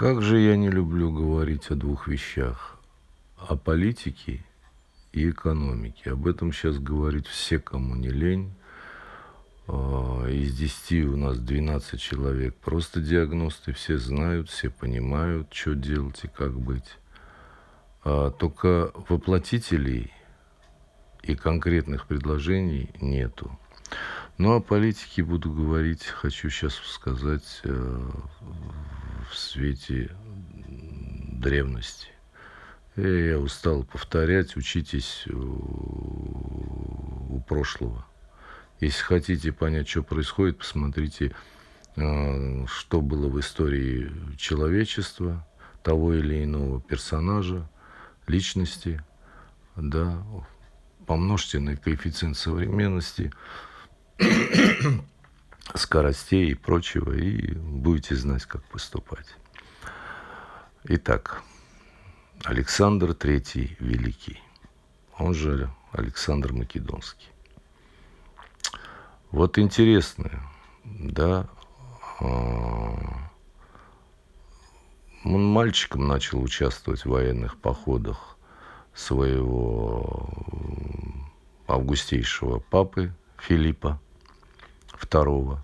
Как же я не люблю говорить о двух вещах. О политике и экономике. Об этом сейчас говорит все, кому не лень. А, из 10 у нас 12 человек. Просто диагносты все знают, все понимают, что делать и как быть. А только воплотителей и конкретных предложений нету. Ну, о политике буду говорить, хочу сейчас сказать э, в свете древности. Э, я устал повторять, учитесь у прошлого. Если хотите понять, что происходит, посмотрите, э, что было в истории человечества, того или иного персонажа, личности, да, помножьте на коэффициент современности, скоростей и прочего, и будете знать, как поступать. Итак, Александр III Великий, он же Александр Македонский. Вот интересно, да, а, он мальчиком начал участвовать в военных походах своего августейшего папы Филиппа II.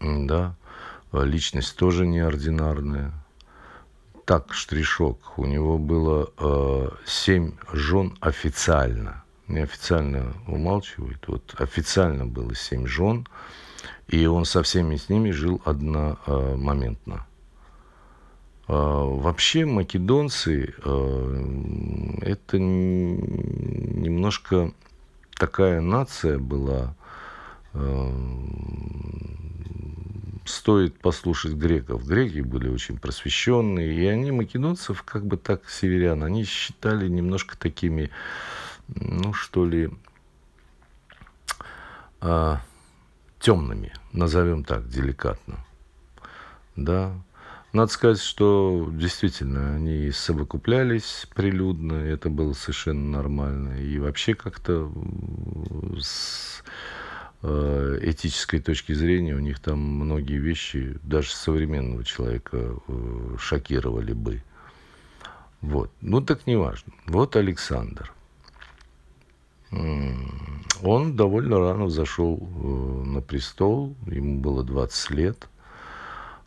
Да, личность тоже неординарная. Так, штришок. У него было э, семь жен официально. Неофициально умалчивает. Вот официально было семь жен. И он со всеми с ними жил одномоментно. А, вообще македонцы а, это немножко такая нация была. А, стоит послушать греков. Греки были очень просвещенные, и они македонцев, как бы так, северян, они считали немножко такими, ну что ли, темными, назовем так, деликатно. Да, надо сказать, что действительно они совокуплялись прилюдно, это было совершенно нормально. И вообще как-то с этической точки зрения у них там многие вещи даже современного человека э, шокировали бы. Вот. Ну так не важно. Вот Александр. Он довольно рано зашел э, на престол, ему было 20 лет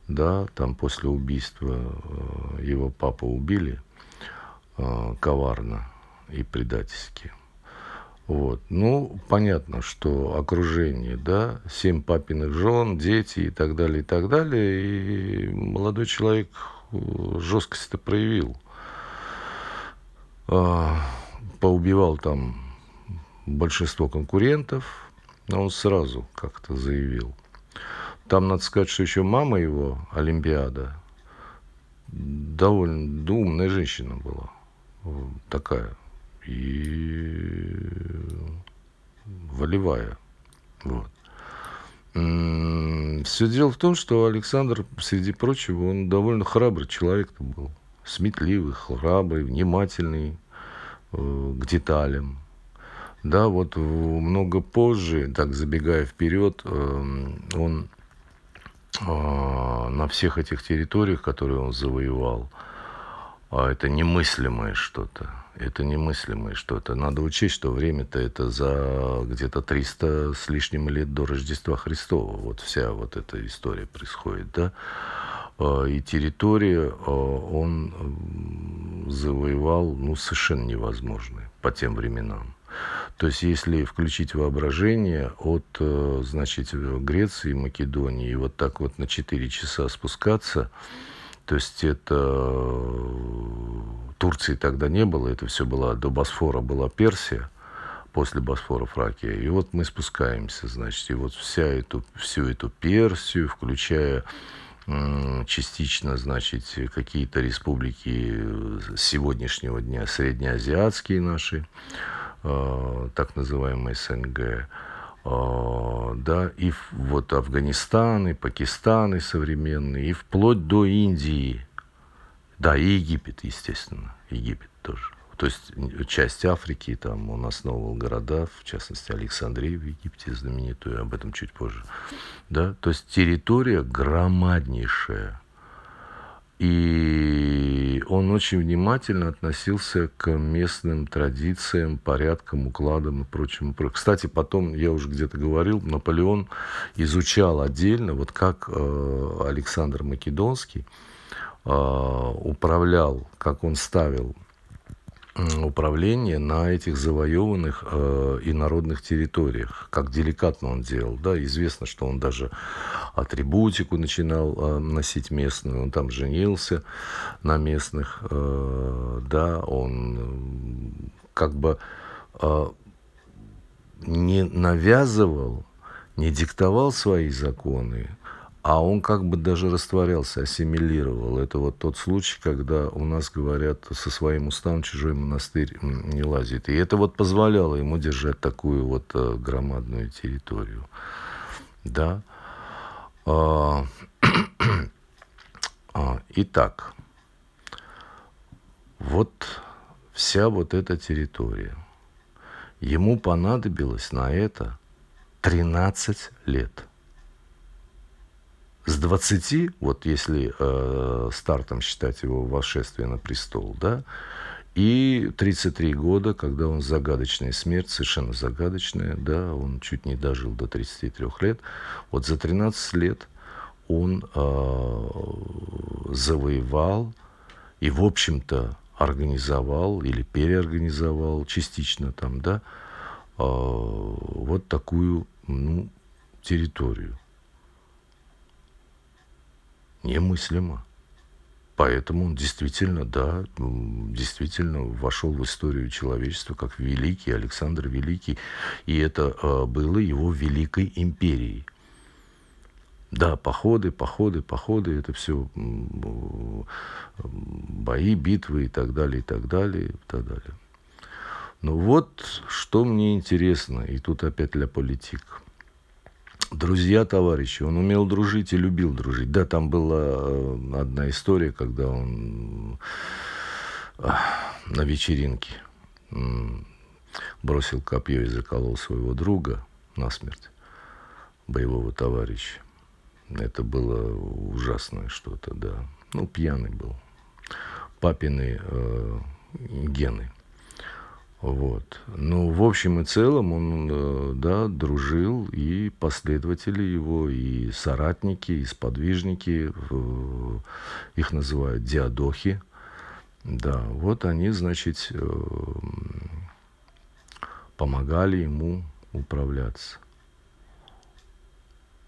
да, там после убийства э, его папу убили э, коварно и предательски. Вот. Ну, понятно, что окружение, да, семь папиных жен, дети и так далее, и так далее. И молодой человек э, жесткость-то проявил. Поубивал там большинство конкурентов, но он сразу как-то заявил – там, надо сказать, что еще мама его, Олимпиада, довольно умная женщина была. Такая. И волевая. Вот. Все дело в том, что Александр, среди прочего, он довольно храбрый человек был. Сметливый, храбрый, внимательный э, к деталям. Да, вот много позже, так забегая вперед, э, он а, на всех этих территориях, которые он завоевал, а это немыслимое что-то. Это немыслимое что-то. Надо учесть, что время-то это за где-то 300 с лишним лет до Рождества Христова. Вот вся вот эта история происходит, да. А, и территория он завоевал, ну, совершенно невозможные по тем временам. То есть, если включить воображение от, э, значит, Греции, Македонии, и вот так вот на 4 часа спускаться, то есть это э, Турции тогда не было, это все было до Босфора была Персия, после Босфора Фракия. И вот мы спускаемся, значит, и вот вся эту, всю эту Персию, включая частично, значит, какие-то республики сегодняшнего дня, среднеазиатские наши, Э, так называемый СНГ, э, да, и вот Афганистан, и Пакистан, и современный, и вплоть до Индии, да, и Египет, естественно, Египет тоже. То есть часть Африки, там он основывал города, в частности Александрию в Египте знаменитую, об этом чуть позже. Да? То есть территория громаднейшая. И он очень внимательно относился к местным традициям, порядкам, укладам и прочему. Кстати, потом, я уже где-то говорил, Наполеон изучал отдельно, вот как э, Александр Македонский э, управлял, как он ставил управление на этих завоеванных э, инородных территориях. Как деликатно он делал. Да? Известно, что он даже атрибутику начинал э, носить местную. Он там женился на местных. Э, да? Он как бы э, не навязывал, не диктовал свои законы, а он как бы даже растворялся, ассимилировал. Это вот тот случай, когда у нас говорят, со своим уставом чужой монастырь не лазит. И это вот позволяло ему держать такую вот э, громадную территорию. Да. А, а, итак, вот вся вот эта территория. Ему понадобилось на это 13 лет – с 20, вот если э, стартом считать его восшествие на престол, да, и 33 года, когда он загадочная смерть, совершенно загадочная, да, он чуть не дожил до 33 лет. Вот за 13 лет он э, завоевал и, в общем-то, организовал или переорганизовал частично там, да, э, вот такую ну, территорию немыслимо. Поэтому он действительно, да, действительно вошел в историю человечества как великий Александр Великий. И это э, было его великой империей. Да, походы, походы, походы, это все бои, битвы и так далее, и так далее, и так далее. Но вот что мне интересно, и тут опять для политик друзья, товарищи. Он умел дружить и любил дружить. Да, там была э, одна история, когда он на вечеринке бросил копье и заколол своего друга насмерть, боевого товарища. Это было ужасное что-то, да. Ну, пьяный был. Папины э, гены. Вот. Ну, в общем и целом он, э, да, дружил, и последователи его, и соратники, и сподвижники, их называют диадохи, да, вот они, значит, э, помогали ему управляться.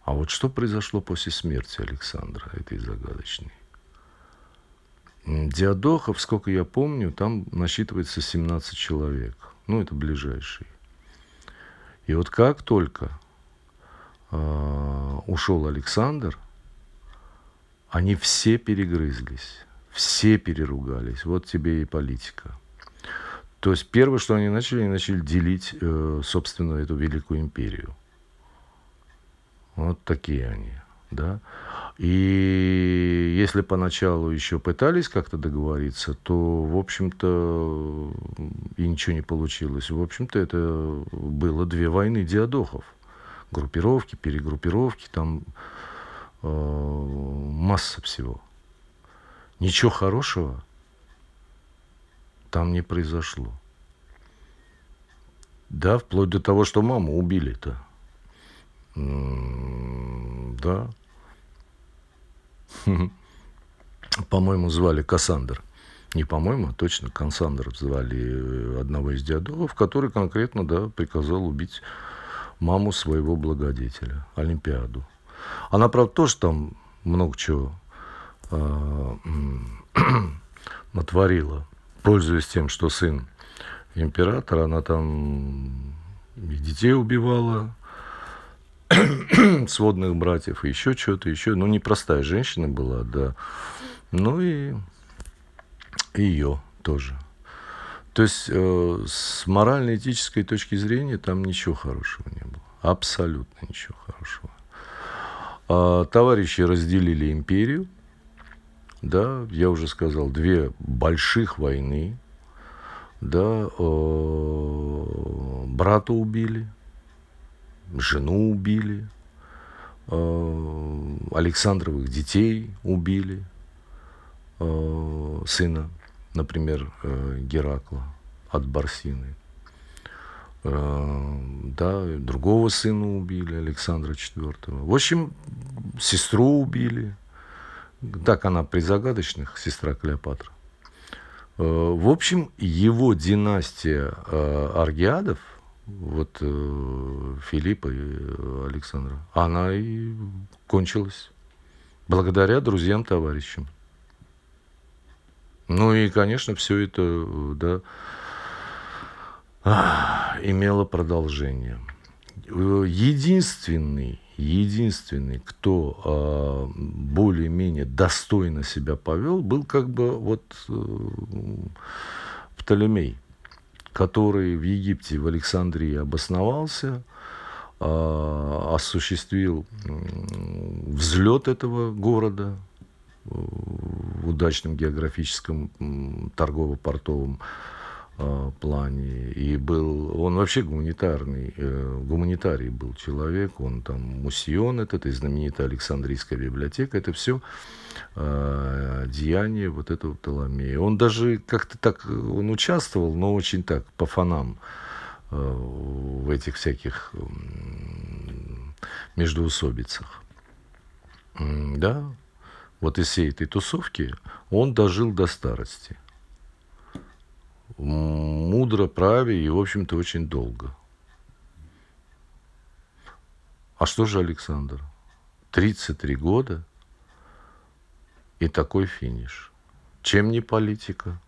А вот что произошло после смерти Александра, этой загадочной? Диадохов, сколько я помню, там насчитывается 17 человек. Ну, это ближайшие. И вот как только э, ушел Александр, они все перегрызлись, все переругались. Вот тебе и политика. То есть первое, что они начали, они начали делить, э, собственно, эту великую империю. Вот такие они, да. И если поначалу еще пытались как-то договориться, то, в общем-то, и ничего не получилось. В общем-то, это было две войны диадохов. Группировки, перегруппировки, там э, масса всего. Ничего хорошего там не произошло. Да, вплоть до того, что маму убили-то. Да. По-моему, звали Кассандр. Не по-моему, а точно Кассандр звали э, одного из диадолов, который конкретно, да, приказал убить маму своего благодетеля, Олимпиаду. Она, правда, тоже там много чего э, натворила, пользуясь тем, что сын императора, она там и детей убивала, сводных братьев и еще что-то, еще. Ну, непростая женщина была, да. Ну и ее тоже. То есть э, с морально-этической точки зрения там ничего хорошего не было. Абсолютно ничего хорошего. А, товарищи разделили империю. Да, я уже сказал, две больших войны. Да, э, брата убили, жену убили, э, Александровых детей убили, э, сына, например, э, Геракла от Барсины. Да, другого сына убили, Александра IV. В общем, сестру убили. Так она при загадочных, сестра Клеопатра. В общем, его династия Аргиадов, вот Филиппа и Александра, она и кончилась. Благодаря друзьям, товарищам. Ну и, конечно, все это, да, имело продолжение. Единственный, единственный, кто а, более-менее достойно себя повел, был как бы вот э, Птолемей, который в Египте, в Александрии обосновался, а, осуществил взлет этого города в удачном географическом торгово-портовом. Э, плане. И был, он вообще гуманитарный, э, гуманитарий был человек, он там Мусион этот, и знаменитая Александрийская библиотека, это все э, деяние вот этого Птоломея. Он даже как-то так, он участвовал, но очень так, по фанам э, в этих всяких э, междуусобицах. Да, вот из всей этой тусовки он дожил до старости – мудро, праве и, в общем-то, очень долго. А что же Александр? 33 года и такой финиш. Чем не политика?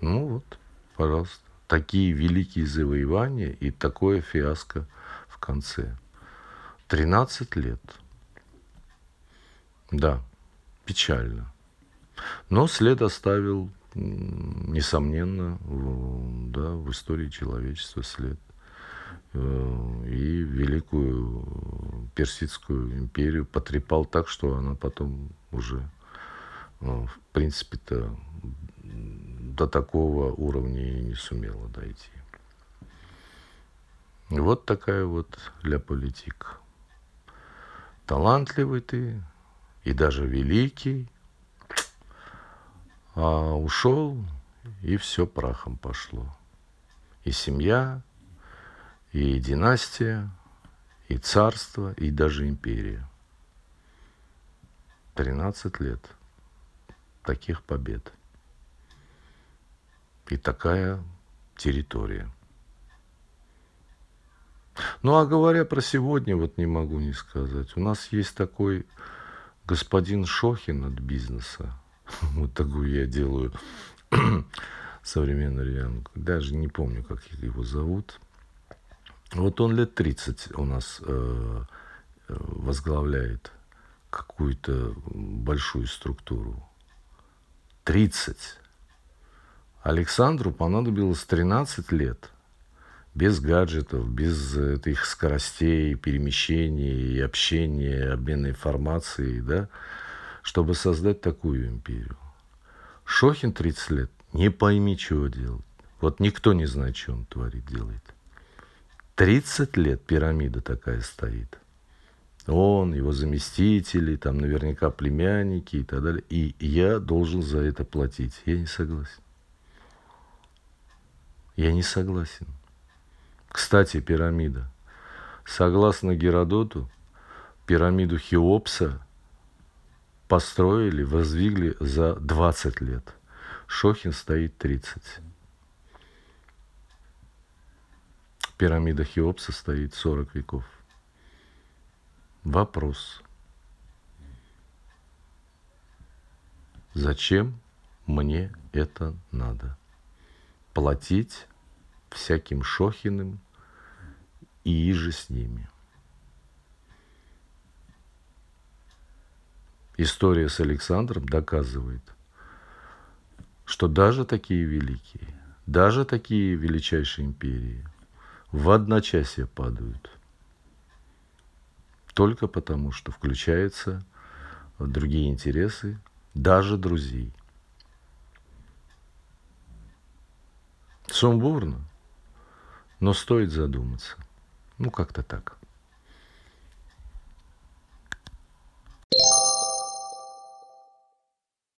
Ну вот, пожалуйста. Такие великие завоевания и такое фиаско в конце. 13 лет. Да, печально. Но след оставил несомненно, да, в истории человечества след. Э, и Великую Персидскую империю потрепал так, что она потом уже, э, в принципе-то, до такого уровня и не сумела дойти. Вот такая вот для политик. Талантливый ты и даже великий – а ушел, и все прахом пошло. И семья, и династия, и царство, и даже империя. 13 лет таких побед. И такая территория. Ну а говоря про сегодня, вот не могу не сказать. У нас есть такой господин Шохин от бизнеса. Вот такую я делаю современную ревянку. Даже не помню, как его зовут. Вот он лет 30 у нас э, э, возглавляет какую-то большую структуру. 30. Александру понадобилось 13 лет. Без гаджетов, без этих скоростей, перемещений, общения, обмена информацией, да, чтобы создать такую империю. Шохин 30 лет, не пойми, чего делать. Вот никто не знает, что он творит, делает. 30 лет пирамида такая стоит. Он, его заместители, там наверняка племянники и так далее. И я должен за это платить. Я не согласен. Я не согласен. Кстати, пирамида. Согласно Геродоту, пирамиду Хеопса построили, воздвигли за 20 лет. Шохин стоит 30. Пирамида Хеопса стоит 40 веков. Вопрос. Зачем мне это надо? Платить всяким Шохиным и иже с ними – История с Александром доказывает, что даже такие великие, даже такие величайшие империи в одночасье падают. Только потому, что включаются другие интересы, даже друзей. Сумбурно, но стоит задуматься. Ну, как-то так.